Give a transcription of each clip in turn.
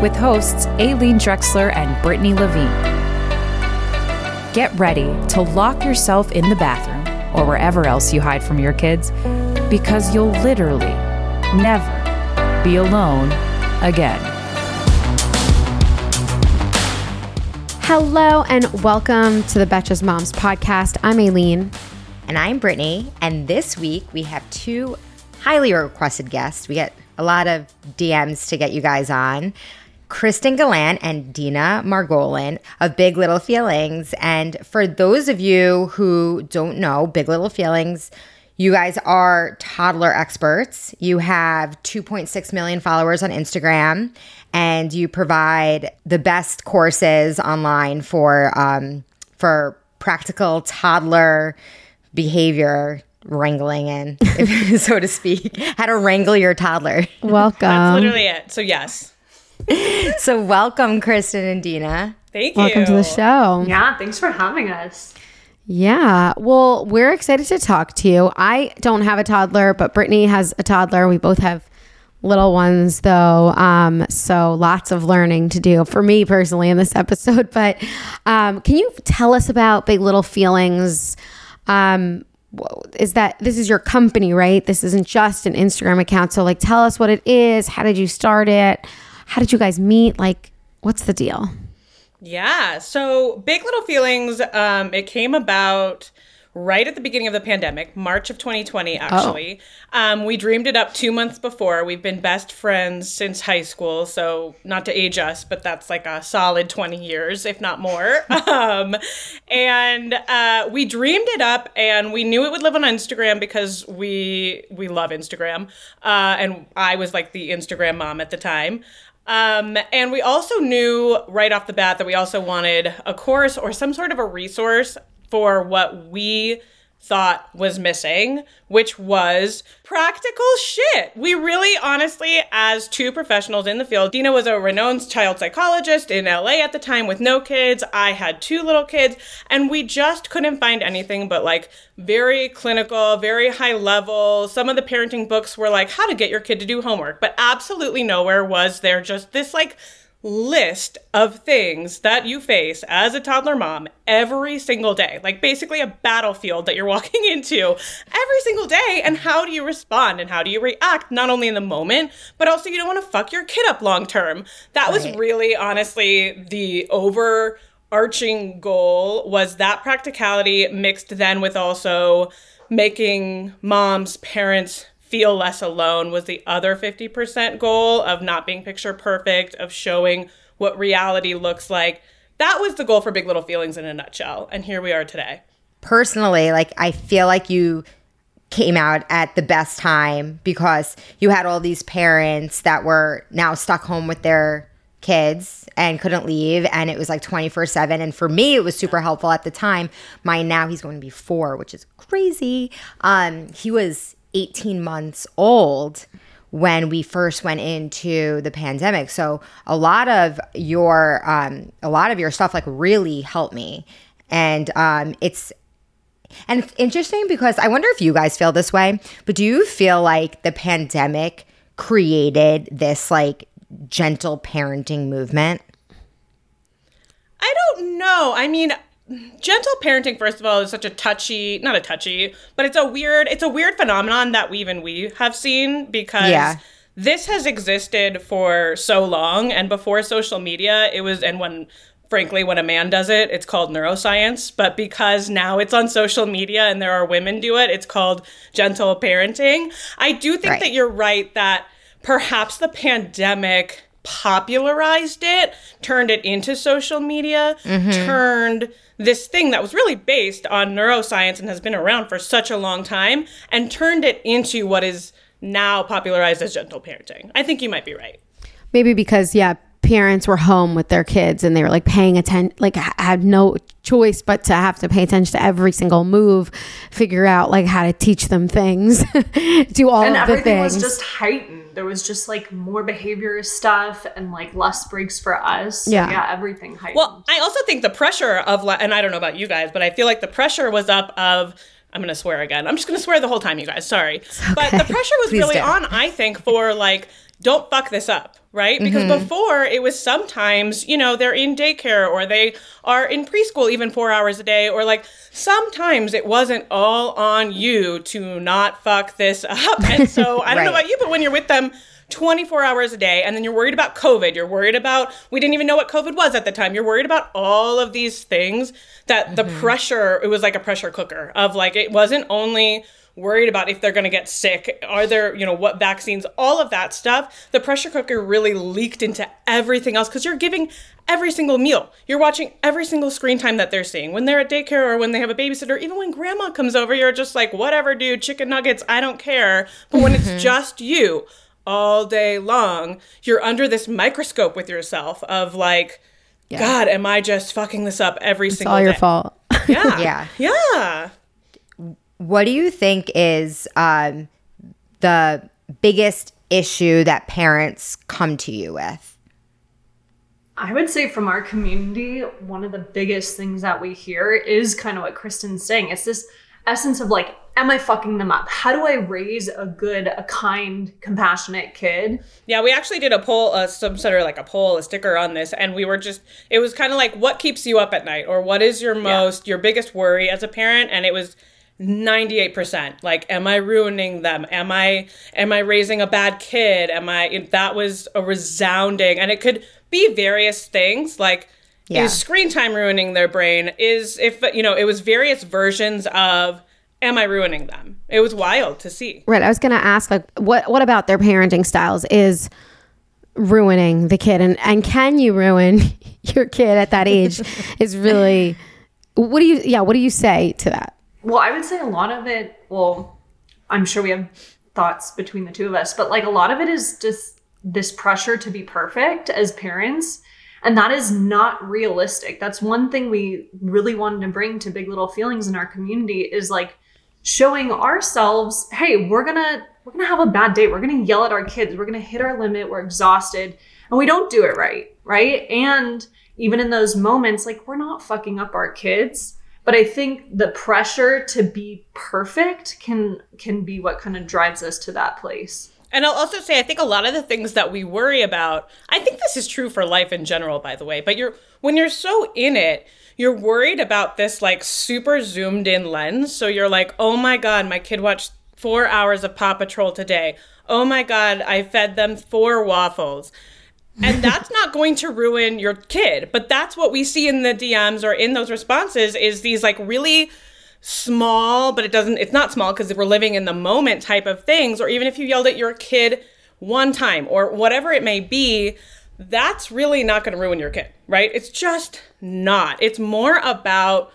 with hosts Aileen Drexler and Brittany Levine. Get ready to lock yourself in the bathroom or wherever else you hide from your kids because you'll literally never be alone again. Hello and welcome to the Betches Moms podcast. I'm Aileen. And I'm Brittany. And this week we have two highly requested guests. We get a lot of DMs to get you guys on. Kristin Gallant and Deena Margolin of Big Little Feelings. And for those of you who don't know, Big Little Feelings, you guys are toddler experts. You have 2.6 million followers on Instagram, and you provide the best courses online for um, for practical toddler behavior wrangling in, so to speak. How to wrangle your toddler. Welcome. That's literally it. So yes. so welcome, Kristin and Deena. Thank you. Welcome to the show. Yeah, thanks for having us. Yeah. Well, we're excited to talk to you. I don't have a toddler, but Brittany has a toddler. We both have little ones though. Um, so lots of learning to do for me personally in this episode. But um, can you tell us about Big Little Feelings? Um, is that this is your company, right? This isn't just an Instagram account. So like tell us what it is. How did you start it? How did you guys meet? Like, what's the deal? Yeah. So Big Little Feelings, um, it came about right at the beginning of the pandemic, March of 2020, actually. Oh. Um, we dreamed it up two months before. We've been best friends since high school. So, not to age us, but that's like a solid 20 years, if not more. um, and uh, we dreamed it up and we knew it would live on Instagram because we we love Instagram. Uh, and I was like the Instagram mom at the time. Um, and we also knew right off the bat that we also wanted a course or some sort of a resource for what we thought was missing, which was practical shit. We really honestly, as two professionals in the field, Deena was a renowned child psychologist in LA at the time with no kids. I had two little kids, and we just couldn't find anything but like very clinical, very high level. Some of the parenting books were like how to get your kid to do homework, but absolutely nowhere was there just this like list of things that you face as a toddler mom every single day. Like basically a battlefield that you're walking into every single day. And how do you respond and how do you react, not only in the moment, but also you don't want to fuck your kid up long term. That was really honestly the overarching goal was that practicality mixed then with also making moms, parents feel less alone was the other 50% goal of not being picture perfect, of showing what reality looks like. That was the goal for Big Little Feelings in a nutshell. And here we are today. Personally, like I feel like you came out at the best time because you had all these parents that were now stuck home with their kids and couldn't leave and it was like 24/7 and for me it was super helpful at the time. My now he's going to be 4, which is crazy. Um he was 18 months old when we first went into the pandemic. So a lot of your um, a lot of your stuff like really helped me, and um, it's and it's interesting because I wonder if you guys feel this way, but do you feel like the pandemic created this like gentle parenting movement? I don't know. I mean, gentle parenting first of all is such a touchy not a touchy but it's a weird it's a weird phenomenon that we even we have seen because Yeah. this has existed for so long and before social media it was and when frankly when a man does it it's called neuroscience but because now it's on social media and there are women do it it's called gentle parenting i do think Right. that you're right that perhaps the pandemic popularized it, turned it into social media, mm-hmm. turned this thing that was really based on neuroscience and has been around for such a long time, and turned it into what is now popularized as gentle parenting. I think you might be right. maybe because yeah parents were home with their kids and they were like paying attention like ha- had no choice but to have to pay attention to every single move figure out like how to teach them things do all and of the things. And everything things was just heightened. There was just like more behavior stuff and like less breaks for us. So, Yeah. yeah, everything heightened. Well, I also think the pressure of, li- and I don't know about you guys, but I feel like the pressure was up of, I'm going to swear again. I'm just going to swear the whole time, you guys. Sorry. But the pressure was Please really do. on, I think, for like, don't fuck this up, right? Because mm-hmm. before it was sometimes, you know, they're in daycare or they are in preschool even four hours a day, or like sometimes it wasn't all on you to not fuck this up. And so I don't know about you, but when you're with them 24 hours a day and then you're worried about COVID, you're worried about, we didn't even know what COVID was at the time. You're worried about all of these things that the mm-hmm. pressure, it was like a pressure cooker of like, it wasn't only worried about if they're going to get sick, are there, you know, what vaccines, all of that stuff. The pressure cooker really leaked into everything else because you're giving every single meal. You're watching every single screen time that they're seeing. When they're at daycare or when they have a babysitter, even when grandma comes over, you're just like, whatever, dude, chicken nuggets, I don't care. But when it's mm-hmm. just you all day long, you're under this microscope with yourself of like, God, am I just fucking this up every single day? it's single all your day? fault Yeah. Yeah. Yeah. What do you think is um, the biggest issue that parents come to you with? I would say from our community, one of the biggest things that we hear is kind of what Kristin's saying. It's this essence of like, am I fucking them up? How do I raise a good, a kind, compassionate kid? Yeah, we actually did a poll, uh, some sort of like a poll, a sticker on this, and we were just, it was kind of like, what keeps you up at night, or what is your most, your biggest worry as a parent? And it was 98% like am i ruining them am i am i raising a bad kid am i that was a resounding and it could be various things like Yeah. is screen time ruining their brain is if you know it was various versions of am i ruining them it was wild to see Right. I was going to ask, like, what what about their parenting styles is ruining the kid, and and can you ruin your kid at that age? is really what do you? Yeah. What do you say to that? Well, I would say a lot of it, well, I'm sure we have thoughts between the two of us, but like a lot of it is just this pressure to be perfect as parents. And that is not realistic. That's one thing we really wanted to bring to Big Little Feelings in our community is like showing ourselves, hey, we're gonna we're gonna have a bad day. We're gonna yell at our kids. We're gonna hit our limit. We're exhausted, and we don't do it right, right? And even in those moments, like we're not fucking up our kids but i think the pressure to be perfect can can be what kind of drives us to that place And I'll also say, I think a lot of the things that we worry about, I think this is true for life in general, by the way, but you're, when you're so in it, you're worried about this like super zoomed in lens. So you're like, oh my God, my kid watched four hours of Paw Patrol today. Oh my God, I fed them four waffles. And that's not going to ruin your kid. But that's what we see in the DMs or in those responses is these like really small, but it doesn't, it's not small because we're living in the moment type of things. Or even if you yelled at your kid one time or whatever it may be, that's really not going to ruin your kid, right? It's just not. It's more about,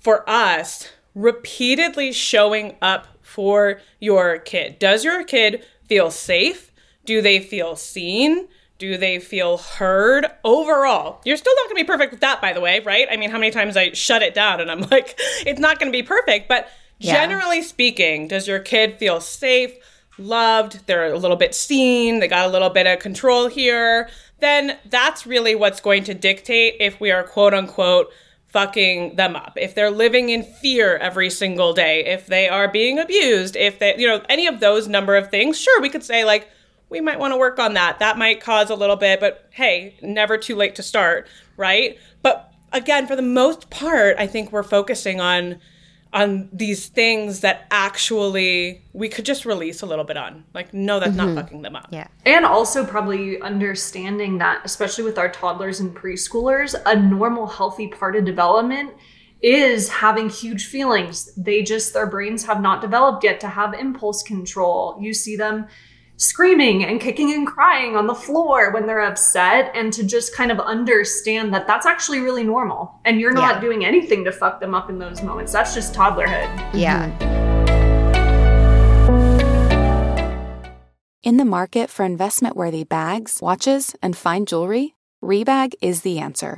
for us, repeatedly showing up for your kid. Does your kid feel safe? Do they feel seen? Do they feel heard overall? You're still not going to be perfect with that, by the way, right? I mean, how many times I shut it down and I'm like, it's not going to be perfect. But Yeah. generally speaking, does your kid feel safe, loved, they're a little bit seen, they got a little bit of control here, then that's really what's going to dictate if we are quote unquote fucking them up. If they're living in fear every single day, if they are being abused, if they, you know, any of those number of things, sure, we could say like, we might want to work on that. That might cause a little bit, but hey, never too late to start, right? But again, for the most part, I think we're focusing on on these things that actually we could just release a little bit on. Like, no, that's mm-hmm. not fucking them up. Yeah. And also probably understanding that, especially with our toddlers and preschoolers, a normal, healthy part of development is having huge feelings. They just, their brains have not developed yet to have impulse control. You see them screaming and kicking and crying on the floor when they're upset and to just kind of understand that that's actually really normal. And you're not yeah. doing anything to fuck them up in those moments. That's just toddlerhood. Mm-hmm. Yeah. In the market for investment worthy bags watches and fine jewelry rebag is the answer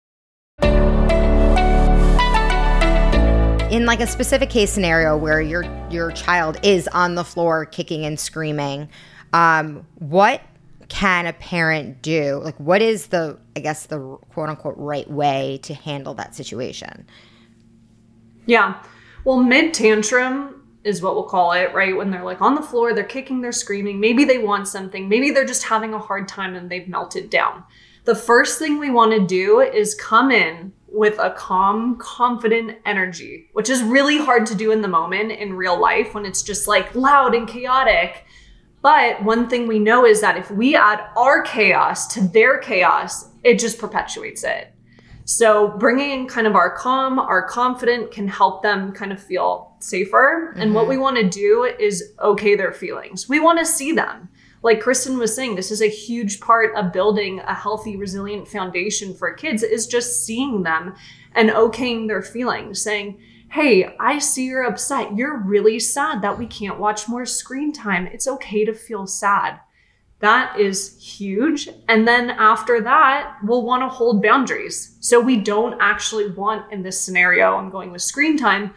in like a specific case scenario where your your child is on the floor kicking and screaming, um, what can a parent do? Like, what is the I guess the quote unquote right way to handle that situation? Yeah, well, mid tantrum is what we'll call it, right? When they're like on the floor, they're kicking, they're screaming. Maybe they want something. Maybe they're just having a hard time and they've melted down. The first thing we want to do is come in with a calm, confident energy, which is really hard to do in the moment in real life when it's just like loud and chaotic. But one thing we know is that if we add our chaos to their chaos, it just perpetuates it. So bringing in kind of our calm, our confident can help them kind of feel safer. Mm-hmm. And what mm-hmm. we want to do is okay their feelings. We want to see them like Kristin was saying, this is a huge part of building a healthy, resilient foundation for kids is just seeing them and okaying their feelings, saying, Hey, I see you're upset. You're really sad that we can't watch more screen time. It's okay to feel sad. That is huge. And then after that, we'll want to hold boundaries. So we don't actually want, in this scenario, I'm going with screen time,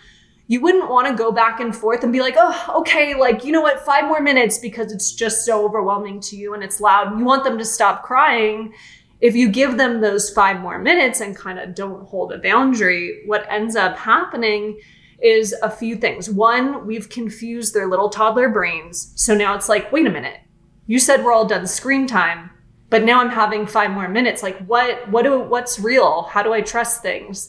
you wouldn't want to go back and forth and be like, oh, okay, like, you know what, five more minutes because it's just so overwhelming to you and it's loud. And you want them to stop crying. If you give them those five more minutes and kind of don't hold a boundary, what ends up happening is a few things. One, we've confused their little toddler brains. So now it's like, wait a minute, you said we're all done screen time, but now I'm having five more minutes. Like, what, what do, what's real? How do I trust things?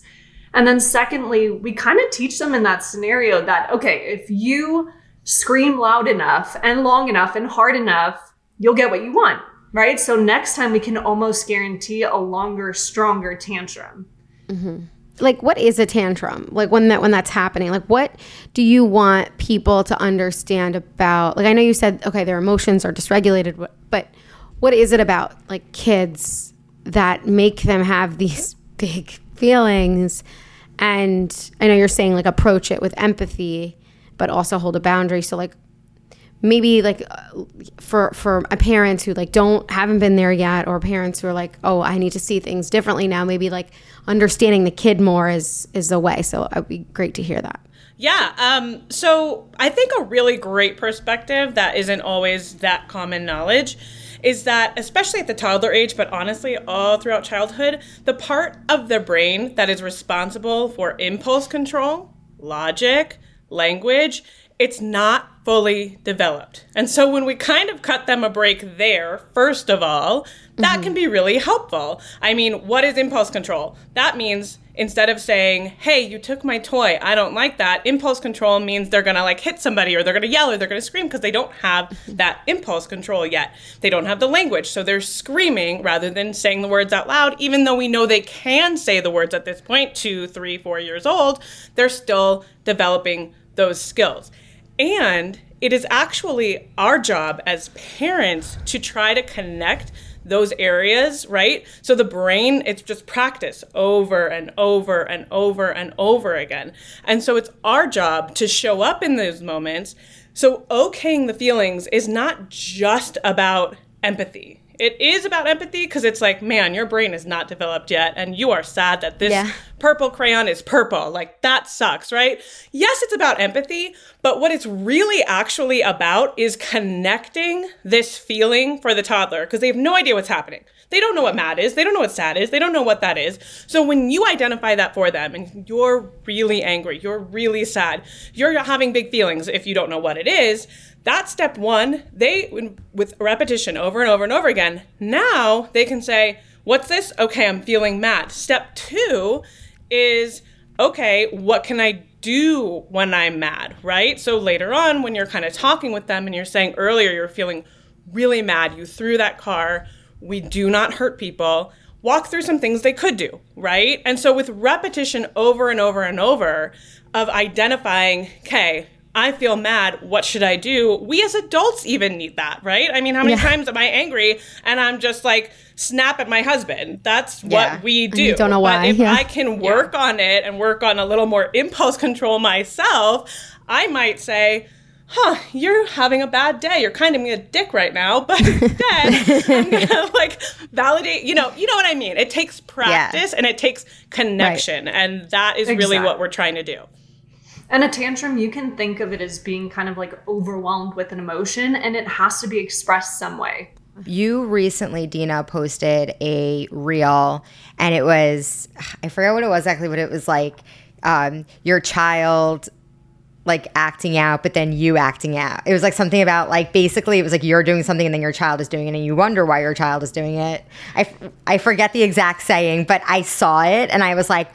And then, secondly, we kind of teach them in that scenario that, okay, if you scream loud enough and long enough and hard enough, you'll get what you want, right? So, next time we can almost guarantee a longer, stronger tantrum. Mm-hmm. Like, what is a tantrum? Like, when that when that's happening, like, what do you want people to understand about? Like, I know you said, okay, their emotions are dysregulated, but what is it about like kids that make them have these big feelings and I know you're saying like approach it with empathy, but also hold a boundary. So like maybe like uh, for for parents who like don't haven't been there yet, or parents who are like, oh, I need to see things differently now. Maybe like understanding the kid more is is the way. So it'd be great to hear that. Yeah. Um, so I think a really great perspective that isn't always that common knowledge is that, especially at the toddler age, but honestly, all throughout childhood, the part of the brain that is responsible for impulse control, logic, language, it's not fully developed. And so when we kind of cut them a break there, first of all, that mm-hmm. can be really helpful. I mean, what is impulse control? That means instead of saying, hey, you took my toy, I don't like that, impulse control means they're gonna like hit somebody or they're gonna yell or they're gonna scream because they don't have that impulse control yet. They don't have the language. So they're screaming rather than saying the words out loud, even though we know they can say the words at this point, two, three, four years old, they're still developing those skills. And it is actually our job as parents to try to connect those areas, right? So the brain, it's just practice over and over and over and over again. And so it's our job to show up in those moments. So okaying the feelings is not just about empathy. It is about empathy because it's like, man, your brain is not developed yet, and you are sad that this yeah. Purple crayon is purple. Like, that sucks, right? Yes, it's about empathy, but what it's really actually about is connecting this feeling for the toddler because they have no idea what's happening. They don't know what mad is. They don't know what sad is. They don't know what that is. So when you identify that for them and you're really angry, you're really sad, you're having big feelings if you don't know what it is, that's step one. They, with repetition over and over and over again, now they can say, What's this? Okay, I'm feeling mad. Step two is, Okay, what can I do when I'm mad, right? So later on, when you're kind of talking with them and you're saying earlier you're feeling really mad, you threw that car, we do not hurt people. Walk through some things they could do, right? And so with repetition over and over and over of identifying, okay, I feel mad. What should I do? We as adults even need that, right? I mean, how many yeah. times am I angry and I'm just like snap at my husband? That's yeah. what we do. You don't know why. But if yeah. I can work on it and work on a little more impulse control myself, I might say, huh, you're having a bad day. You're kind of being a dick right now, but instead I'm gonna like validate, you know, you know what I mean? It takes practice yeah. and it takes connection. Right. And that is exactly. really what we're trying to do. And a tantrum, you can think of it as being kind of like overwhelmed with an emotion and it has to be expressed some way. You recently, Deena, posted a reel and it was, I forget what it was exactly, but it was like um, your child like acting out, but then you acting out. It was like something about like basically it was like you're doing something and then your child is doing it and you wonder why your child is doing it. I, I forget the exact saying, but I saw it and I was like,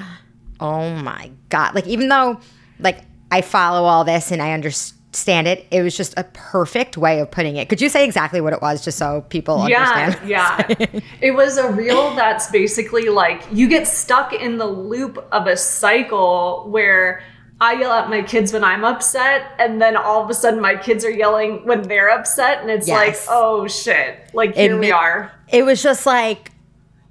oh my God. Like, even though like I follow all this and I understand it. It was just a perfect way of putting it. Could you say exactly what it was just so people yeah, understand? Yeah. it was a reel that's basically like you get stuck in the loop of a cycle where I yell at my kids when I'm upset, and then all of a sudden my kids are yelling when they're upset, and it's yes. like, oh shit, like here it, we are. It was just like,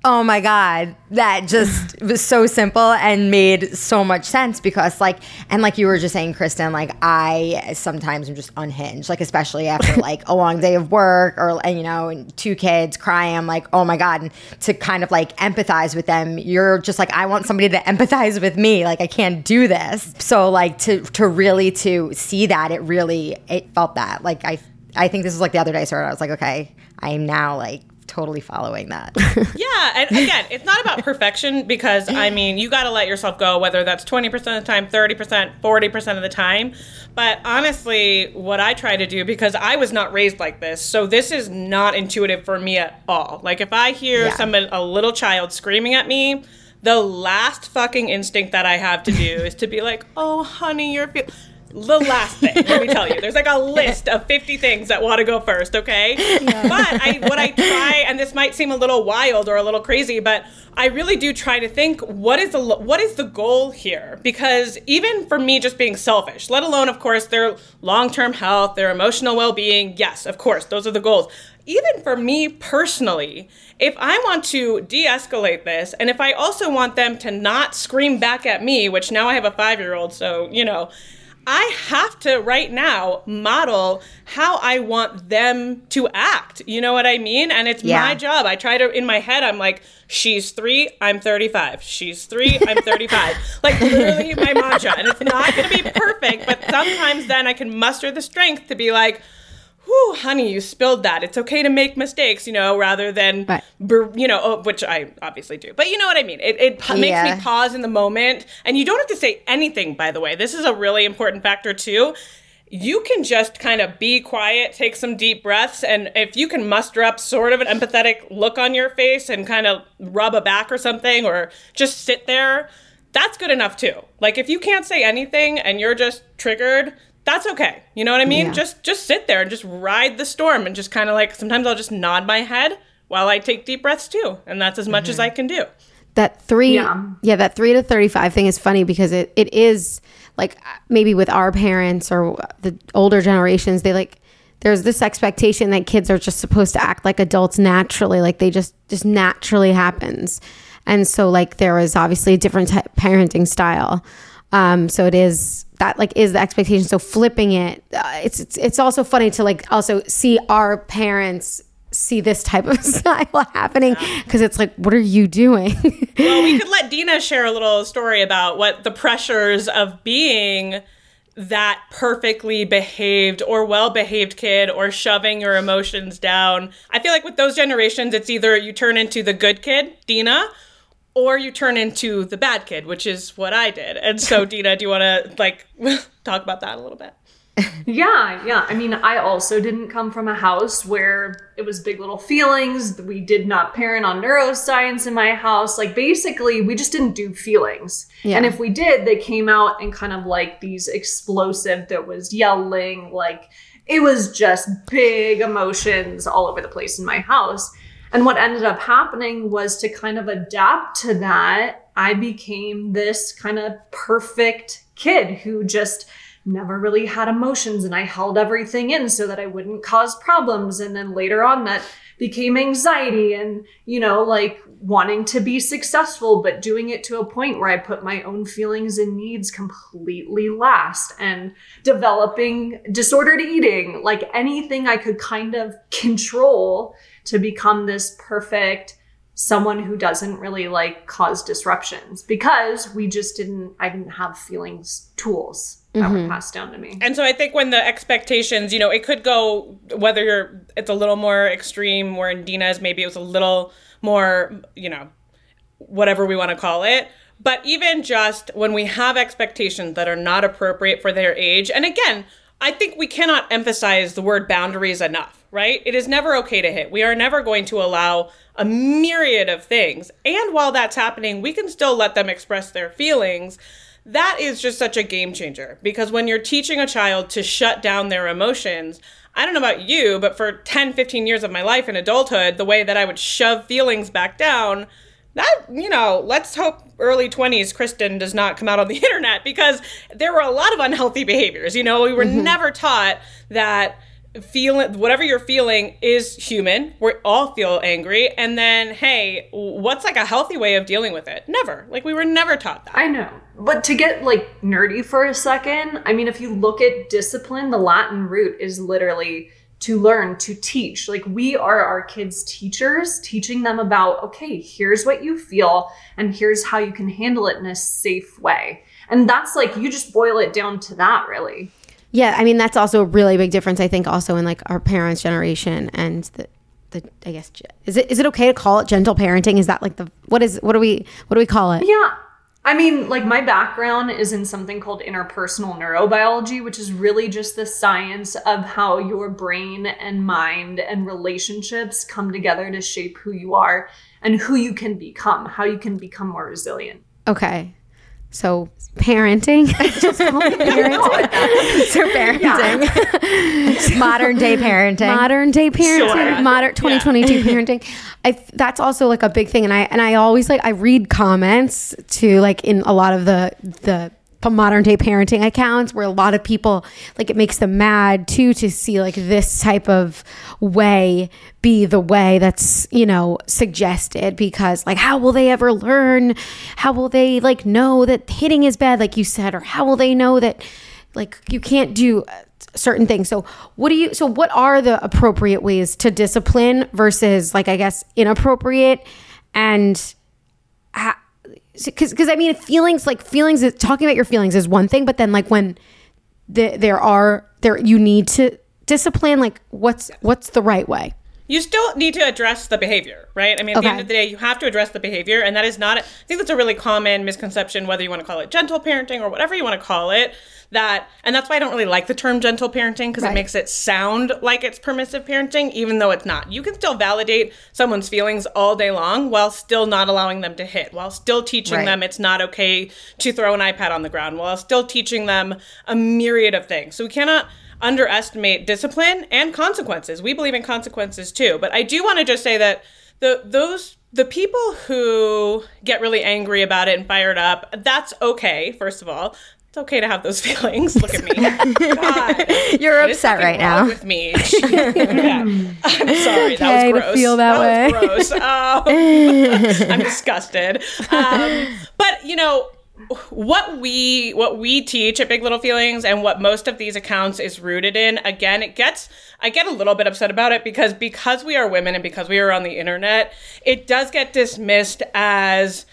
Oh my God. That just was so simple and made so much sense because, like, and like you were just saying, Kristin, like, I sometimes am just unhinged, like, especially after like a long day of work or, and, you know, and two kids crying. I'm like, oh my God. And to kind of like empathize with them, you're just like, I want somebody to empathize with me. Like, I can't do this. So, like, to, to really to see that, it really, it felt that. Like, I, I think this was like the other day I started, I was like, okay, I am now like totally following that. yeah. And again, it's not about perfection because, I mean, you got to let yourself go, whether that's 20% of the time, 30%, 40% of the time. But honestly, what I try to do, because I was not raised like this, so this is not intuitive for me at all. Like, if I hear yeah. somebody, a little child screaming at me, the last fucking instinct that I have to do is to be like, oh, honey, you're feeling the last thing let me tell you. There's like a list of 50 things that want to go first okay? Yeah. but I, what i try and this might seem a little wild or a little crazy but i really do try to think what is the what is the goal here? Because even for me just being selfish let alone of course their long-term health their emotional well-being yes of course those are the goals. Even for me personally if I want to de escalate this, and if I also want them to not scream back at me, which now I have a five year old, so, you know, I have to right now model how I want them to act. You know what I mean? And it's yeah. my job. I try to, in my head, I'm like, she's three, I'm 35. She's three, I'm 35. like literally my mantra. And it's not going to be perfect, but sometimes then I can muster the strength to be like, whew, honey, you spilled that. It's okay to make mistakes, you know, rather than, right. you know, oh, which I obviously do. But you know what I mean? It, it yeah. makes me pause in the moment. And you don't have to say anything, by the way. This is a really important factor, too. you can just kind of be quiet, take some deep breaths, and if you can muster up sort of an empathetic look on your face and kind of rub a back or something, or just sit there, that's good enough too. Like if you can't say anything and you're just triggered, that's okay. You know what I mean? Yeah. Just just sit there and just ride the storm and just kind of like sometimes I'll just nod my head while I take deep breaths too, and that's as much as I can do. that three yeah. Yeah. that three to 35 thing is funny because it, it is like maybe with our parents or the older generations they like there's this expectation that kids are just supposed to act like adults naturally like they just just naturally happens and so like there is obviously a different type parenting style um so it is that like is the expectation. So flipping it uh, it's, it's it's also funny to like also see our parents see this type of style happening because it's like what are you doing? Well, we could let Deena share a little story about what the pressures of being that perfectly behaved or well behaved kid or shoving your emotions down. I feel like with those generations, it's either you turn into the good kid, Deena, or you turn into the bad kid, which is what I did. And so, Deena, do you want to like talk about that a little bit? Yeah, yeah. I mean, I also didn't come from a house where it was big little feelings. We did not parent on neuroscience in my house. Like, basically, we just didn't do feelings. Yeah. And if we did, they came out in kind of like these explosive, there was yelling, like, it was just big emotions all over the place in my house. And what ended up happening was to kind of adapt to that, I became this kind of perfect kid who just never really had emotions and I held everything in so that I wouldn't cause problems. And then later on, that became anxiety and, you know, like wanting to be successful, but doing it to a point where I put my own feelings and needs completely last and developing disordered eating, like anything I could kind of control to become this perfect someone who doesn't really like cause disruptions because we just didn't I didn't have feelings tools that were mm-hmm. passed down to me. And so I think when the expectations, you know, it could go whether you're it's a little more extreme, where in Deena's maybe it was a little more, you know, whatever we want to call it. But even just when we have expectations that are not appropriate for their age, and again, I think we cannot emphasize the word boundaries enough, right? It is never okay to hit. We are never going to allow a myriad of things. And while that's happening, we can still let them express their feelings. That is just such a game changer because when you're teaching a child to shut down their emotions, I don't know about you, but for 10, 15 years of my life in adulthood, the way that I would shove feelings back down, that, you know, let's hope early 20s Kristin does not come out on the internet because there were a lot of unhealthy behaviors. You know, we were mm-hmm. never taught that feeling whatever you're feeling is human. We all feel angry and then hey, what's like a healthy way of dealing with it? Never. Like we were never taught that. I know. But to get like nerdy for a second, I mean, if you look at discipline, the Latin root is literally to learn, to teach. Like we are our kids' teachers, teaching them about, okay, here's what you feel, and here's how you can handle it in a safe way. And that's like, you just boil it down to that, really. Yeah, I mean that's also a really big difference. I think also in like our parents' generation and the the I guess is it is it okay to call it gentle parenting? Is that like the what is what do we what do we call it? Yeah. I mean, like my background is in something called interpersonal neurobiology, which is really just the science of how your brain and mind and relationships come together to shape who you are and who you can become, how you can become more resilient. Okay, so parenting, Just call it parenting. So parenting. Modern day parenting. modern day parenting, Sure. modern 2022 parenting. I that's also like a big thing, and I and I always like I read comments to like in a lot of the the modern day parenting accounts where a lot of people like it makes them mad too to see like this type of way be the way that's you know suggested because like how will they ever learn? How will they like know that hitting is bad like you said or how will they know that like you can't do uh, certain things? So what do you so what are the appropriate ways to discipline versus like i guess inappropriate? And because because I mean feelings like feelings is, talking about your feelings is one thing, but then like when the, there are there you need to discipline like what's what's the right way? you still need to address the behavior, right? I mean, at the end of the day, you have to address the behavior, and that is not. I think that's a really common misconception, whether you want to call it gentle parenting or whatever you want to call it. That, and that's why I don't really like the term gentle parenting because Right. it makes it sound like it's permissive parenting, even though it's not. You can still validate someone's feelings all day long while still not allowing them to hit, while still teaching Right. them it's not okay to throw an iPad on the ground, while still teaching them a myriad of things. So we cannot underestimate discipline and consequences. We believe in consequences too. But I do want to just say that the those the people who get really angry about it and fired up, that's okay, first of all. It's okay to have those feelings. Look at me. God. You're What is upset right now. with me. Yeah. I'm sorry. that Okay to was gross. feel that was gross. Um, I'm disgusted. Um, but you know what we what we teach at Big Little Feelings and what most of these accounts is rooted in. Again, it gets I get a little bit upset about it because because we are women and because we are on the internet, it does get dismissed as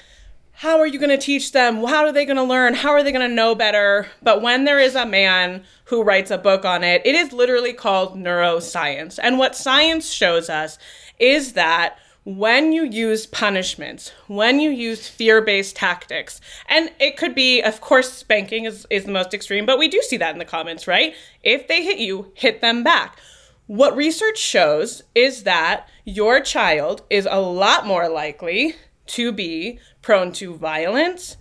how are you going to teach them? How are they going to learn? How are they going to know better? But when there is a man who writes a book on it, it is literally called neuroscience. And what science shows us is that when you use punishments, when you use fear based tactics, and it could be, of course, spanking is, is the most extreme, but we do see that in the comments, right? If they hit you, hit them back. What research shows is that your child is a lot more likely to be prone to violence,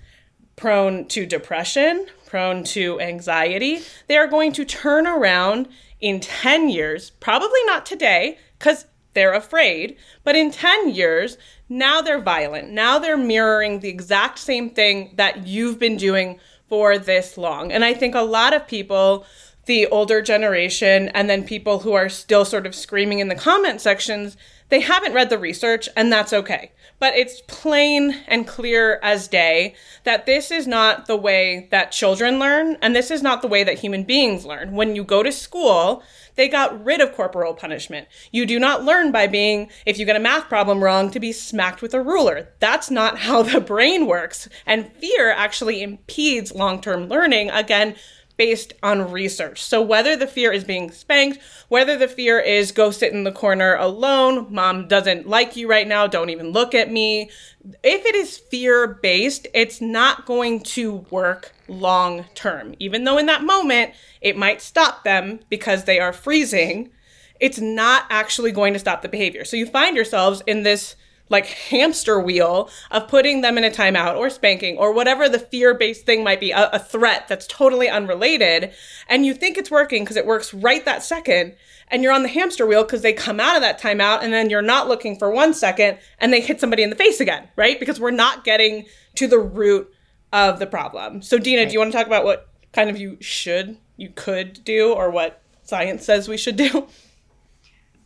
prone to depression, prone to anxiety. They are going to turn around in 10 years, probably not today, because they're afraid, but in 10 years, now they're violent. Now they're mirroring the exact same thing that you've been doing for this long. And I think a lot of people the older generation and then people who are still sort of screaming in the comment sections, they haven't read the research, and that's okay. But it's plain and clear as day that this is not the way that children learn, and this is not the way that human beings learn. When you go to school, they got rid of corporal punishment. You do not learn by being, if you get a math problem wrong, to be smacked with a ruler. That's not how the brain works. And fear actually impedes long term learning. Again, based on research. So whether the fear is being spanked, whether the fear is go sit in the corner alone, mom doesn't like you right now, don't even look at me. If it is fear based, it's not going to work long term. Even though in that moment it might stop them because they are freezing, it's not actually going to stop the behavior. So you find yourselves in this like hamster wheel of putting them in a timeout or spanking or whatever the fear based thing might be, a, a threat that's totally unrelated. And you think it's working because it works right that second. And you're on the hamster wheel because they come out of that timeout and then you're not looking for one second and they hit somebody in the face again, right? Because we're not getting to the root of the problem. So, Deena, do you want to talk about what kind of you should, you could do or what science says we should do?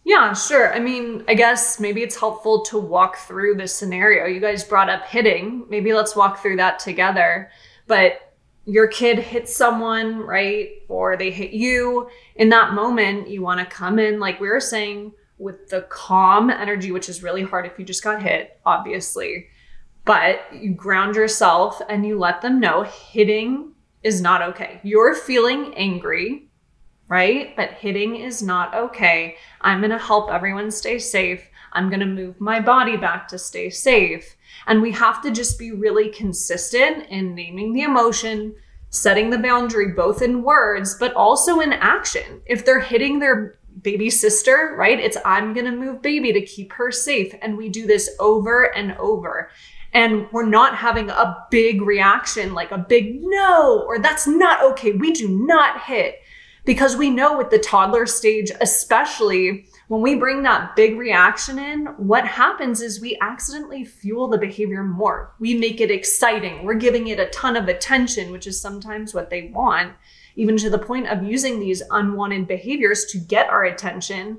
Yeah, sure. I mean, I guess maybe it's helpful to walk through this scenario. You guys brought up hitting. Maybe let's walk through that together. But your kid hits someone, right? Or they hit you. In that moment, you want to come in, like we were saying, with the calm energy, which is really hard if you just got hit, obviously. But you ground yourself and you let them know hitting is not okay. You're feeling angry right? But hitting is not okay. I'm going to help everyone stay safe. I'm going to move my body back to stay safe. And we have to just be really consistent in naming the emotion, setting the boundary both in words, but also in action. If they're hitting their baby sister, right? It's I'm going to move baby to keep her safe. And we do this over and over. And we're not having a big reaction like a big no, or that's not okay. We do not hit because we know with the toddler stage, especially when we bring that big reaction in, what happens is we accidentally fuel the behavior more. We make it exciting. We're giving it a ton of attention, which is sometimes what they want, even to the point of using these unwanted behaviors to get our attention.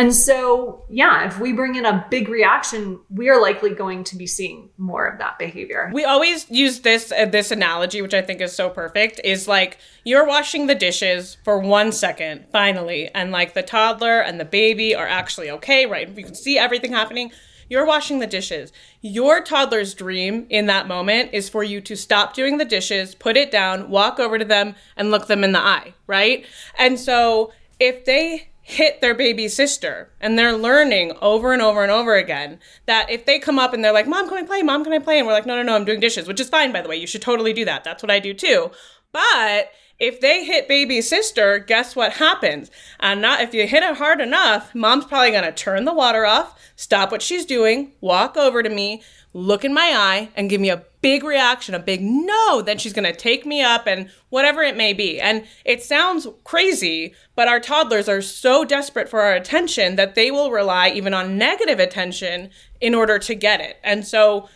And so, yeah, if we bring in a big reaction, we are likely going to be seeing more of that behavior. We always use this uh, this analogy, which I think is so perfect. Is like you're washing the dishes for one second, finally, and like the toddler and the baby are actually okay, right? You can see everything happening. You're washing the dishes. Your toddler's dream in that moment is for you to stop doing the dishes, put it down, walk over to them, and look them in the eye, right? And so if they hit their baby sister. And they're learning over and over and over again that if they come up and they're like mom can i play? Mom can i play? And we're like no no no i'm doing dishes which is fine by the way. You should totally do that. That's what i do too. But if they hit baby sister guess what happens? And not if you hit it hard enough mom's probably going to turn the water off stop what she's doing walk over to me look in my eye and give me a big reaction, a big no, then she's going to take me up and whatever it may be. And it sounds crazy, but our toddlers are so desperate for our attention that they will rely even on negative attention in order to get it. And so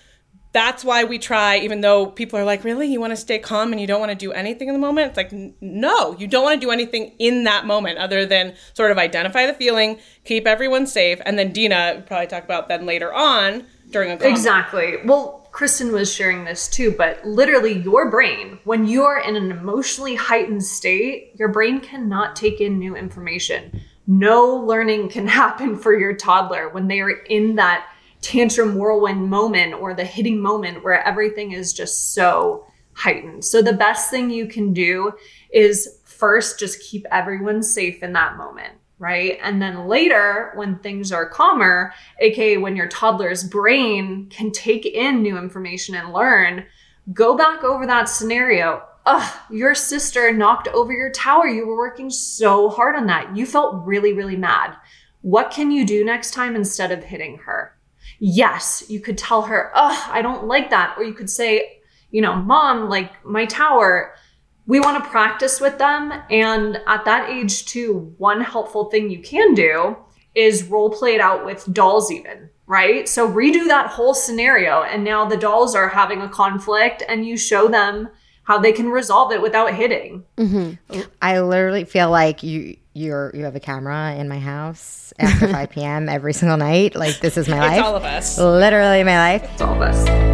that's why we try, even though people are like, really, you want to stay calm and you don't want to do anything in the moment? It's like, no, you don't want to do anything in that moment other than sort of identify the feeling, keep everyone safe. And then Deena, probably talk about then later on during a Exactly. Well, Kristin was sharing this too, but literally, your brain, when you are in an emotionally heightened state, your brain cannot take in new information. No learning can happen for your toddler when they are in that tantrum whirlwind moment or the hitting moment where everything is just so heightened. So, the best thing you can do is first just keep everyone safe in that moment right? And then later, when things are calmer, aka when your toddler's brain can take in new information and learn, go back over that scenario. Ugh, your sister knocked over your tower. You were working so hard on that. You felt really, really mad. What can you do next time instead of hitting her? Yes, you could tell her, ugh, I don't like that. Or you could say, you know, mom, like my tower, we want to practice with them. And at that age, too, one helpful thing you can do is role play it out with dolls, even, right? So redo that whole scenario. And now the dolls are having a conflict, and you show them how they can resolve it without hitting. Mm-hmm. I literally feel like you you're you have a camera in my house after 5 p.m. every single night. Like this is my life. It's all of us. Literally my life. It's all of us.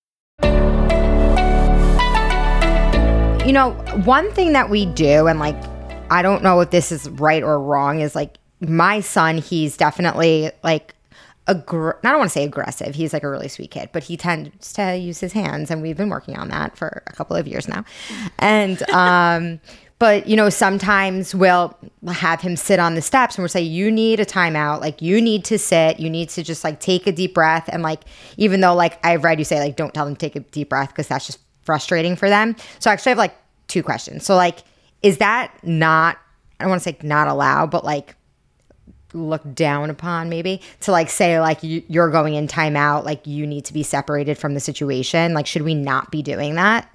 You know, one thing that we do, and like, I don't know if this is right or wrong, is like my son, he's definitely like, aggr- I don't want to say aggressive. He's like a really sweet kid, but he tends to use his hands, and we've been working on that for a couple of years now. And, um, but you know sometimes we'll have him sit on the steps and we'll say you need a timeout like you need to sit you need to just like take a deep breath and like even though like i've read you say like don't tell them to take a deep breath because that's just frustrating for them so actually, I actually have like two questions so like is that not i don't want to say not allowed but like looked down upon maybe to like say like you, you're going in timeout like you need to be separated from the situation like should we not be doing that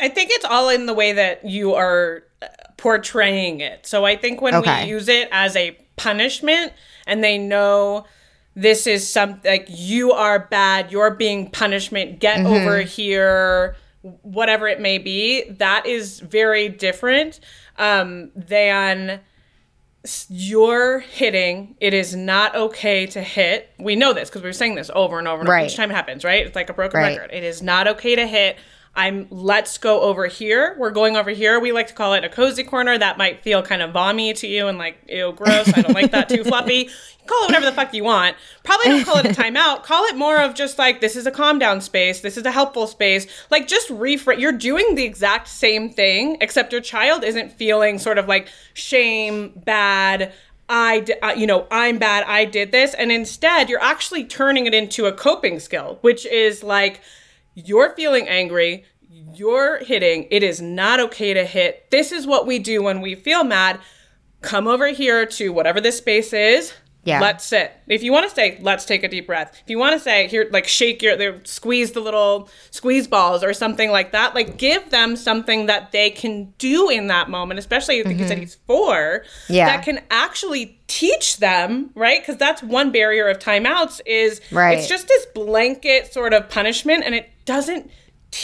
I think it's all in the way that you are uh, portraying it. So I think when Okay. we use it as a punishment and they know this is something like you are bad, you're being punishment, get over here, whatever it may be, that is very different um, than you're hitting. It is not okay to hit. We know this because we were saying this over and over and over Right. each time it happens, right? It's like a broken Right. record. It is not okay to hit. I'm let's go over here. We're going over here. We like to call it a cozy corner. That might feel kind of vommy to you and like, ew, gross. I don't like that too floppy. You call it whatever the fuck you want. Probably don't call it a timeout. Call it more of just like this is a calm down space. This is a helpful space. Like just reframe. You're doing the exact same thing, except your child isn't feeling sort of like shame, bad. I, di- uh, you know, I'm bad. I did this, and instead, you're actually turning it into a coping skill, which is like you're feeling angry. you're hitting. It is not okay to hit. This is what we do when we feel mad. Come over here to whatever this space is. Yeah. Let's sit. If you want to say, let's take a deep breath. If you want to say, here, like shake your, squeeze the little squeeze balls or something like that. Like give them something that they can do in that moment, especially I think you said mm-hmm. he's four. Yeah. That can actually teach them, right? Because that's one barrier of timeouts is Right. it's just this blanket sort of punishment and it doesn't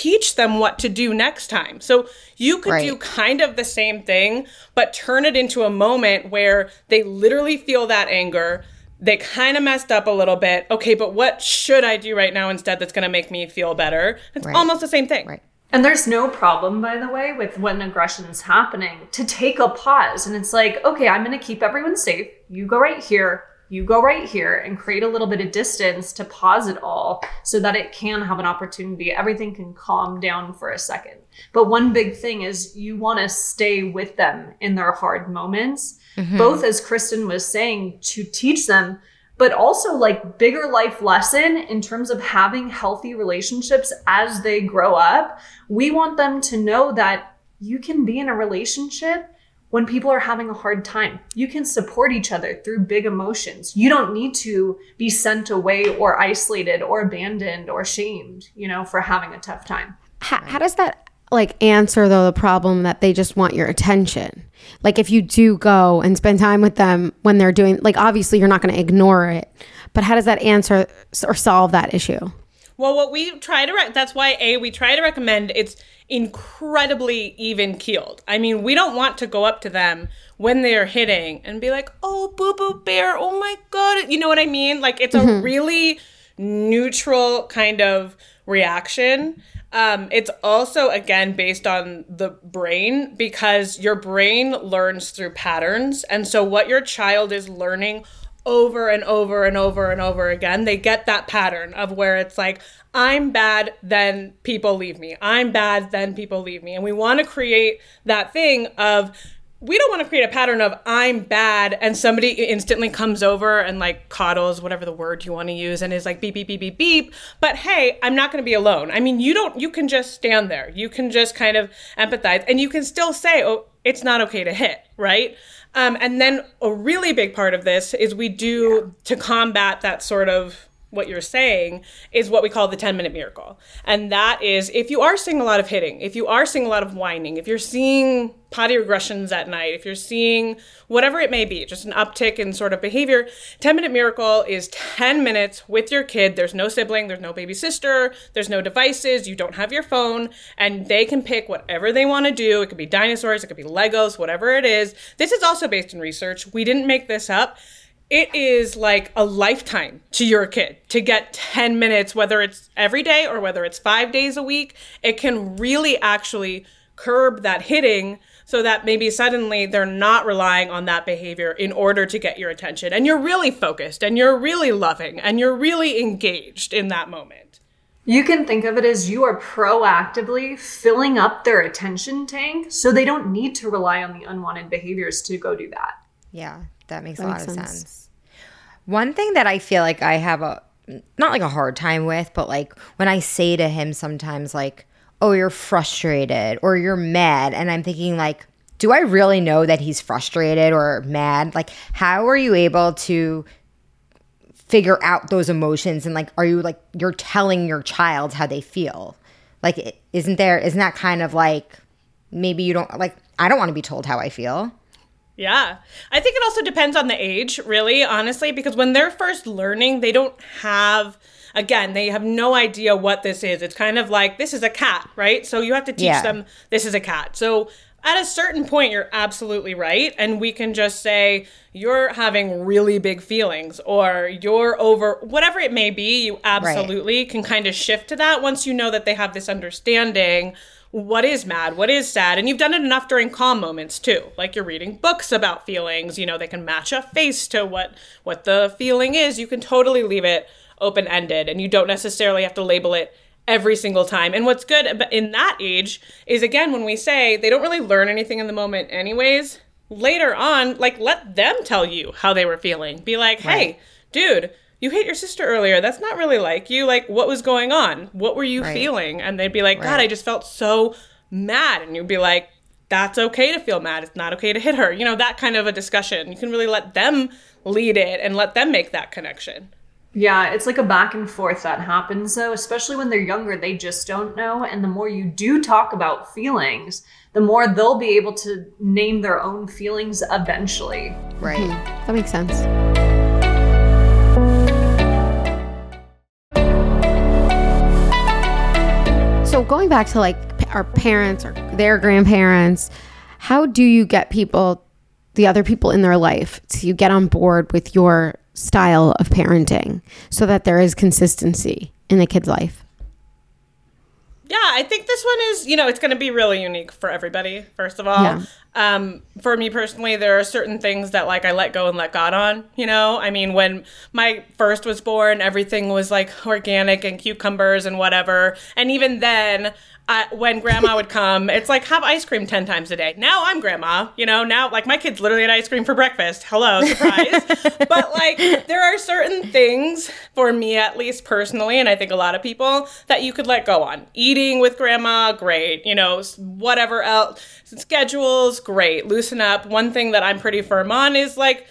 teach them what to do next time. So you could do kind of the same thing, but turn it into a moment where they literally feel that anger. They kind of messed up a little bit. Okay, but what should I do right now instead that's going to make me feel better? It's Right. almost the same thing. Right. And there's no problem, by the way, with when aggression is happening to take a pause. And it's like, okay, I'm going to keep everyone safe. You go right here. You go right here and create a little bit of distance to pause it all so that it can have an opportunity. Everything can calm down for a second. But one big thing is you want to stay with them in their hard moments, mm-hmm. both as Kristin was saying, to teach them but also like bigger life lesson in terms of having healthy relationships as they grow up. We want them to know that you can be in a relationship when people are having a hard time. You can support each other through big emotions. You don't need to be sent away or isolated or abandoned or shamed, you know, for having a tough time. how, how does that like answer though the problem that they just want your attention like if you do go and spend time with them when they're doing like obviously you're not going to ignore it but how does that answer or solve that issue Well, what we try to rec- that's why a we try to recommend it's incredibly even keeled. I mean, we don't want to go up to them when they're hitting and be like, "Oh, boo boo bear, oh my god." You know what I mean? Like it's a really neutral kind of reaction. Um, it's also again based on the brain because your brain learns through patterns, and so what your child is learning over and over and over and over again, they get that pattern of where it's like, I'm bad, then people leave me. I'm bad, then people leave me. And we want to create that thing of, we don't want to create a pattern of I'm bad and somebody instantly comes over and like coddles whatever the word you want to use and is like beep beep beep beep beep. But hey I'm not going to be alone. I mean you don't you can just stand there. You can just kind of empathize. And you can still say oh it's not okay to hit right um, and then a really big part of this is we do to combat that sort of what you're saying is what we call the 10 minute miracle. And that is if you are seeing a lot of hitting, if you are seeing a lot of whining, if you're seeing potty regressions at night, if you're seeing whatever it may be, just an uptick in sort of behavior, 10 minute miracle is 10 minutes with your kid. There's no sibling, there's no baby sister, there's no devices, you don't have your phone, and they can pick whatever they want to do. It could be dinosaurs, it could be Legos, whatever it is. This is also based in research. We didn't make this up it is like a lifetime to your kid to get 10 minutes, whether it's every day or whether it's five days a week. It can really actually curb that hitting so that maybe suddenly they're not relying on that behavior in order to get your attention. And you're really focused and you're really loving and you're really engaged in that moment. You can think of it as you are proactively filling up their attention tank so they don't need to rely on the unwanted behaviors to go do that. Yeah, that makes a lot makes of sense. sense. One thing that I feel like I have a not like a hard time with, but like when I say to him sometimes like, "Oh, you're frustrated or you're mad." And I'm thinking like, do I really know that he's frustrated or mad? Like how are you able to figure out those emotions and like are you like you're telling your child how they feel? Like isn't there isn't that kind of like maybe you don't like I don't want to be told how I feel. Yeah. I think it also depends on the age, really, honestly, because when they're first learning, they don't have, again, they have no idea what this is. It's kind of like, this is a cat, right? So you have to teach Yeah. them this is a cat. So at a certain point, you're absolutely right. And we can just say, you're having really big feelings or you're over, whatever it may be, you absolutely can kind of shift to that once you know that they have this understanding what is mad, what is sad, and you've done it enough during calm moments too. Like you're reading books about feelings, you know, they can match a face to what what the feeling is. You can totally leave it open-ended and you don't necessarily have to label it every single time. And what's good in that age is again when we say they don't really learn anything in the moment anyways, later on like let them tell you how they were feeling. Be like, "Hey, dude, you hit your sister earlier. That's not really like you. Like, what was going on? What were you Right. feeling? And they'd be like, God, Right. I just felt so mad. And you'd be like, that's okay to feel mad. It's not okay to hit her. You know, that kind of a discussion. You can really let them lead it and let them make that connection. Yeah, it's like a back and forth that happens though, especially when they're younger, they just don't know. And the more you do talk about feelings, the more they'll be able to name their own feelings eventually. Right. Hmm, that makes sense. So going back to like our parents or their grandparents, how do you get people, the other people in their life, to get on board with your style of parenting so that there is consistency in the kid's life? Yeah, I think this one is, you know, it's going to be really unique for everybody, first of all. Yeah. Um, for me personally, there are certain things that like I let go and let God on, you know? I mean, when my first was born, everything was like organic and cucumbers and whatever. And even then, When grandma would come, it's like have ice cream 10 times a day. Now I'm grandma, you know, now like my kids literally had ice cream for breakfast. Hello, surprise. but like there are certain things for me at least personally and I think a lot of people that you could let go on. Eating with grandma, great. You know, whatever else, schedules, great. Loosen up. One thing that I'm pretty firm on is like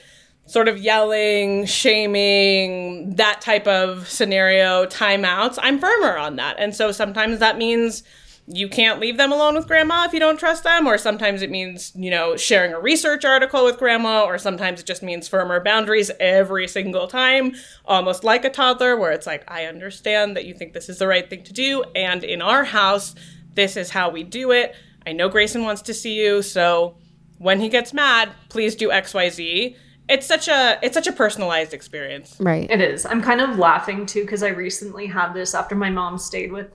sort of yelling, shaming, that type of scenario, timeouts, I'm firmer on that. And so sometimes that means you can't leave them alone with grandma if you don't trust them, or sometimes it means, you know, sharing a research article with grandma, or sometimes it just means firmer boundaries every single time, almost like a toddler, where it's like, I understand that you think this is the right thing to do, and in our house, this is how we do it. I know Grayson wants to see you, so when he gets mad, please do XYZ it's such a it's such a personalized experience. Right. It is. I'm kind of laughing too because I recently had this after my mom stayed with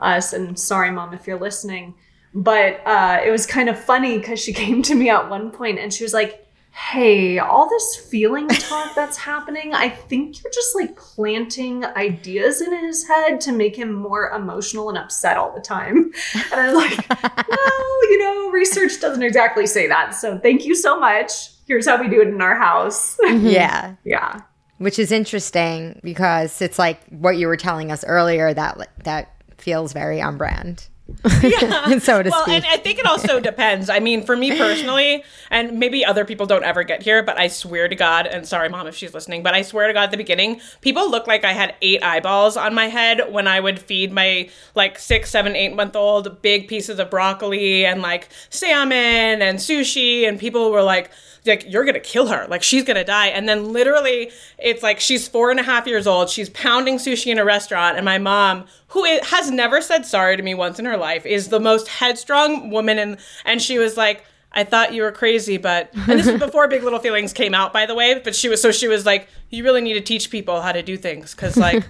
us. And sorry, mom, if you're listening. But uh, it was kind of funny because she came to me at one point and she was like, Hey, all this feeling talk that's happening, I think you're just like planting ideas in his head to make him more emotional and upset all the time. And I was like, Well, you know, research doesn't exactly say that. So thank you so much. Here's how we do it in our house. Yeah. yeah. Which is interesting because it's like what you were telling us earlier that that feels very on brand. Yeah. And so to well, speak. and I think it also depends. I mean, for me personally, and maybe other people don't ever get here, but I swear to God, and sorry, mom, if she's listening, but I swear to God, at the beginning, people look like I had eight eyeballs on my head when I would feed my like six, seven, eight month old big pieces of broccoli and like salmon and sushi, and people were like, like you're gonna kill her. Like she's gonna die. And then literally it's like she's four and a half years old. She's pounding sushi in a restaurant. And my mom who has never said sorry to me once in her life is the most headstrong woman. And and she was like I thought you were crazy, but and this was before Big Little Feelings came out, by the way. But she was so she was like, you really need to teach people how to do things. Because like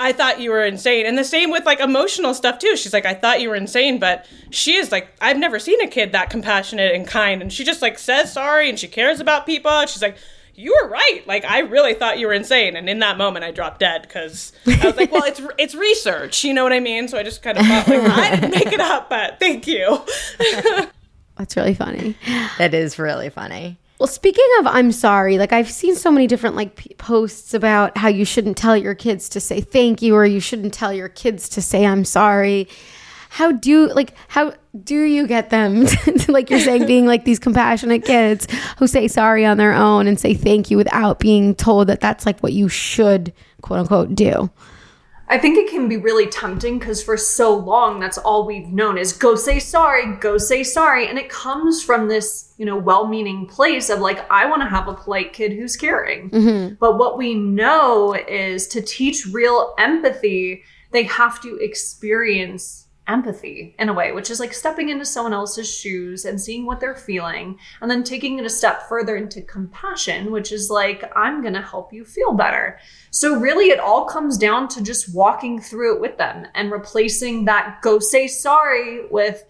I thought you were insane. And the same with like emotional stuff too. She's like, I thought you were insane, but she is like, I've never seen a kid that compassionate and kind. And she just like says sorry and she cares about people. And she's like, you were right. Like I really thought you were insane. And in that moment, I dropped dead because I was like, well, it's it's research. You know what I mean? So I just kind of thought like, I didn't make it up, but thank you. That's really funny. That is really funny. Well, speaking of I'm sorry, like I've seen so many different like p- posts about how you shouldn't tell your kids to say thank you or you shouldn't tell your kids to say I'm sorry. How do like how do you get them to, like you're saying being like these compassionate kids who say sorry on their own and say thank you without being told that that's like what you should quote unquote do. I think it can be really tempting because for so long, that's all we've known is go say sorry, go say sorry. And it comes from this, you know, well meaning place of like, I want to have a polite kid who's caring. Mm-hmm. But what we know is to teach real empathy, they have to experience empathy in a way, which is like stepping into someone else's shoes and seeing what they're feeling, and then taking it a step further into compassion, which is like, I'm going to help you feel better. So, really, it all comes down to just walking through it with them and replacing that go say sorry with,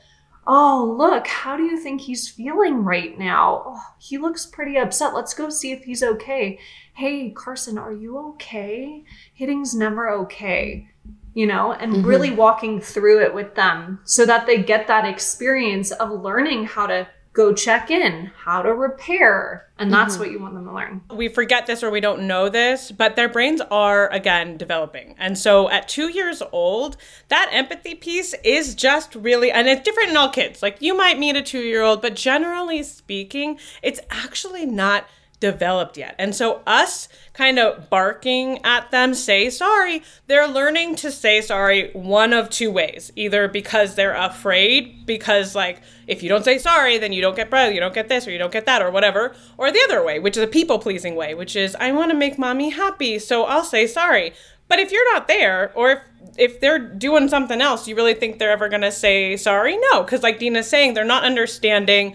Oh, look, how do you think he's feeling right now? Oh, he looks pretty upset. Let's go see if he's okay. Hey, Carson, are you okay? Hitting's never okay you know, and mm-hmm. really walking through it with them so that they get that experience of learning how to go check in, how to repair. And that's mm-hmm. what you want them to learn. we forget this or we don't know this, but their brains are again developing. And so at two years old, that empathy piece is just really, and it's different in all kids. Like you might meet a two year old, but generally speaking, it's actually not developed yet. And so us kind of barking at them, say sorry, they're learning to say sorry one of two ways. Either because they're afraid, because like if you don't say sorry, then you don't get bread, you don't get this, or you don't get that, or whatever. Or the other way, which is a people pleasing way, which is I want to make mommy happy, so I'll say sorry. But if you're not there, or if if they're doing something else, you really think they're ever gonna say sorry? No, because like Deena's saying, they're not understanding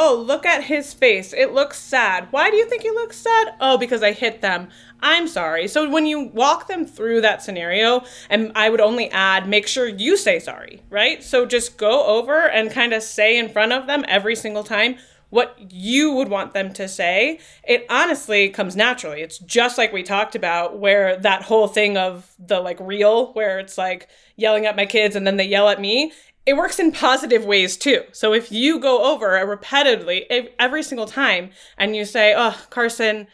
Oh, look at his face. It looks sad. Why do you think he looks sad? Oh, because I hit them. I'm sorry. So when you walk them through that scenario, and I would only add, make sure you say sorry, right? So just go over and kind of say in front of them every single time what you would want them to say. It honestly comes naturally. It's just like we talked about, where that whole thing of the like real, where it's like yelling at my kids and then they yell at me it works in positive ways too. So if you go over it repetitively every single time and you say, "Oh, Carson,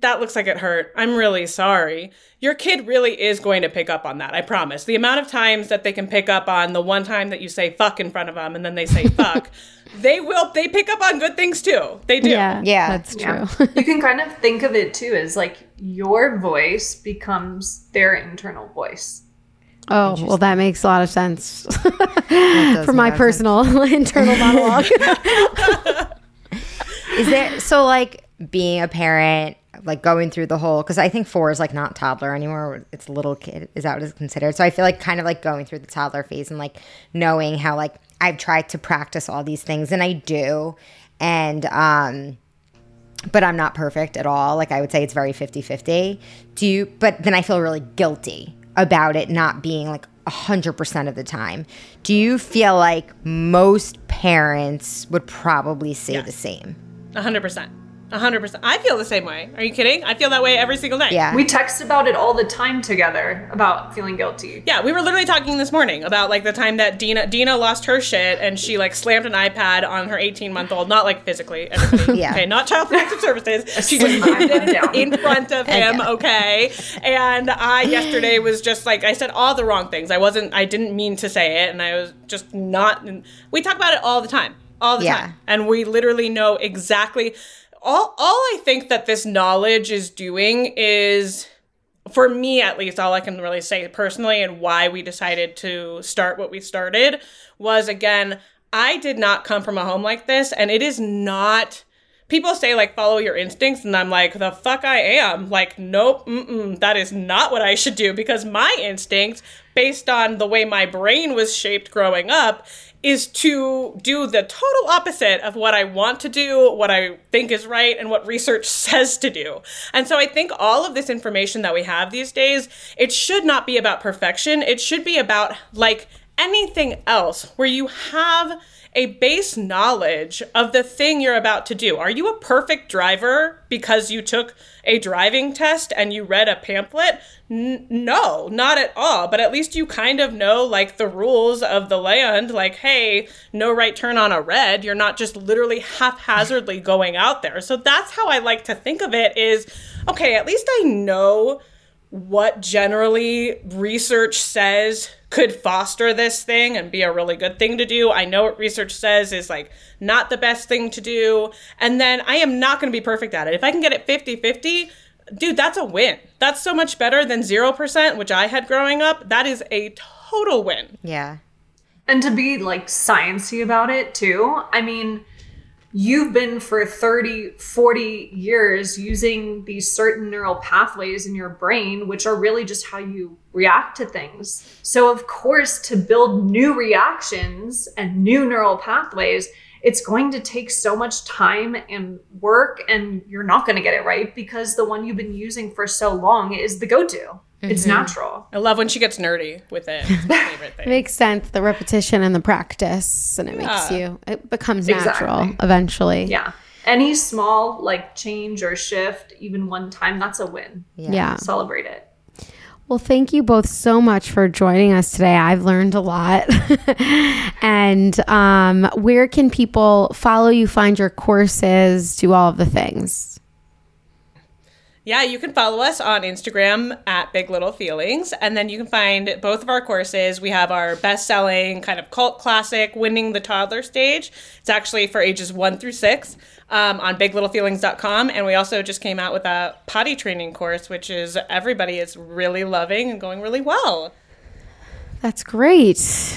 that looks like it hurt. I'm really sorry." Your kid really is going to pick up on that. I promise. The amount of times that they can pick up on the one time that you say fuck in front of them and then they say fuck, they will they pick up on good things too. They do. Yeah, Yeah. that's true. Yeah. you can kind of think of it too as like your voice becomes their internal voice. Oh, well, that makes a lot of sense for my personal internal monologue. Is there so like being a parent, like going through the whole because I think four is like not toddler anymore. It's little kid. Is that what it's considered? So I feel like kind of like going through the toddler phase and like knowing how like I've tried to practice all these things and I do. And um but I'm not perfect at all. Like I would say it's very 50-50. Do you but then I feel really guilty about it not being like 100% of the time. Do you feel like most parents would probably say the same? A hundred percent. A hundred percent. I feel the same way. Are you kidding? I feel that way every single night. Yeah. We text about it all the time together about feeling guilty. Yeah, we were literally talking this morning about like the time that Deena Deena lost her shit and she like slammed an iPad on her 18 month old, not like physically, everybody. Yeah. Okay, not child protective services. She just Slammed slammed it it in front of him. Okay, and I yesterday was just like I said all the wrong things. I wasn't. I didn't mean to say it, and I was just not. We talk about it all the time, all the Yeah. time, and we literally know exactly. All, all I think that this knowledge is doing is for me at least all i can really say personally and why we decided to start what we started was again i did not come from a home like this and it is not people say like follow your instincts and i'm like the fuck i am. Like nope that is not what i should do because my instinct based on the way my brain was shaped growing up is to do the total opposite of what I want to do, what I think is right, and what research says to do. And so I think all of this information that we have these days, it should not be about perfection. It should be about like anything else where you have a base knowledge of the thing you're about to do. Are you a perfect driver because you took a driving test and you read a pamphlet? N- no, not at all. But at least you kind of know like the rules of the land. Like, hey, no right turn on a red. You're not just literally haphazardly going out there. So that's how I like to think of it is okay, at least I know what generally research says could foster this thing and be a really good thing to do. I know what research says is like not the best thing to do. And then I am not going to be perfect at it. If I can get it 50 50, dude, that's a win. That's so much better than 0%, which I had growing up. That is a total win. Yeah. And to be like sciencey about it too. I mean, you've been for 30, 40 years using these certain neural pathways in your brain, which are really just how you react to things. So, of course, to build new reactions and new neural pathways, it's going to take so much time and work, and you're not going to get it right because the one you've been using for so long is the go to. It's natural. I love when she gets nerdy with it. It's my favorite thing. makes sense. The repetition and the practice, and it makes you, it becomes natural Exactly. eventually. Yeah. Any small like change or shift, even one time, that's a win. Yeah. Celebrate it. Well, thank you both so much for joining us today. I've learned a lot. and um, where can people follow you, find your courses, do all of the things? Yeah, you can follow us on Instagram at Big Little Feelings. And then you can find both of our courses. We have our best selling kind of cult classic, Winning the Toddler Stage. It's actually for ages one through six um, on biglittlefeelings.com. And we also just came out with a potty training course, which is everybody is really loving and going really well. That's great.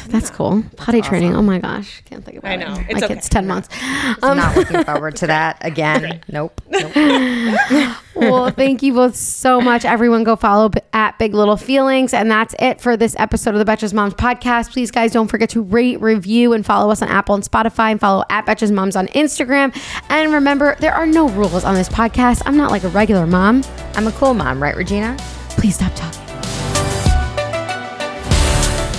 That's cool. Potty training. Oh my gosh. Can't think about it. I know. My It's okay. kid's 10 months. I'm not um, looking forward to that again. Nope. nope. well, thank you both so much. Everyone go follow at Big Little Feelings. And that's it for this episode of the Betches Moms podcast. Please, guys, don't forget to rate, review, and follow us on Apple and Spotify and follow at Betches Moms on Instagram. And remember, there are no rules on this podcast. I'm not like a regular mom. I'm a cool mom, right, Regina? Please stop talking.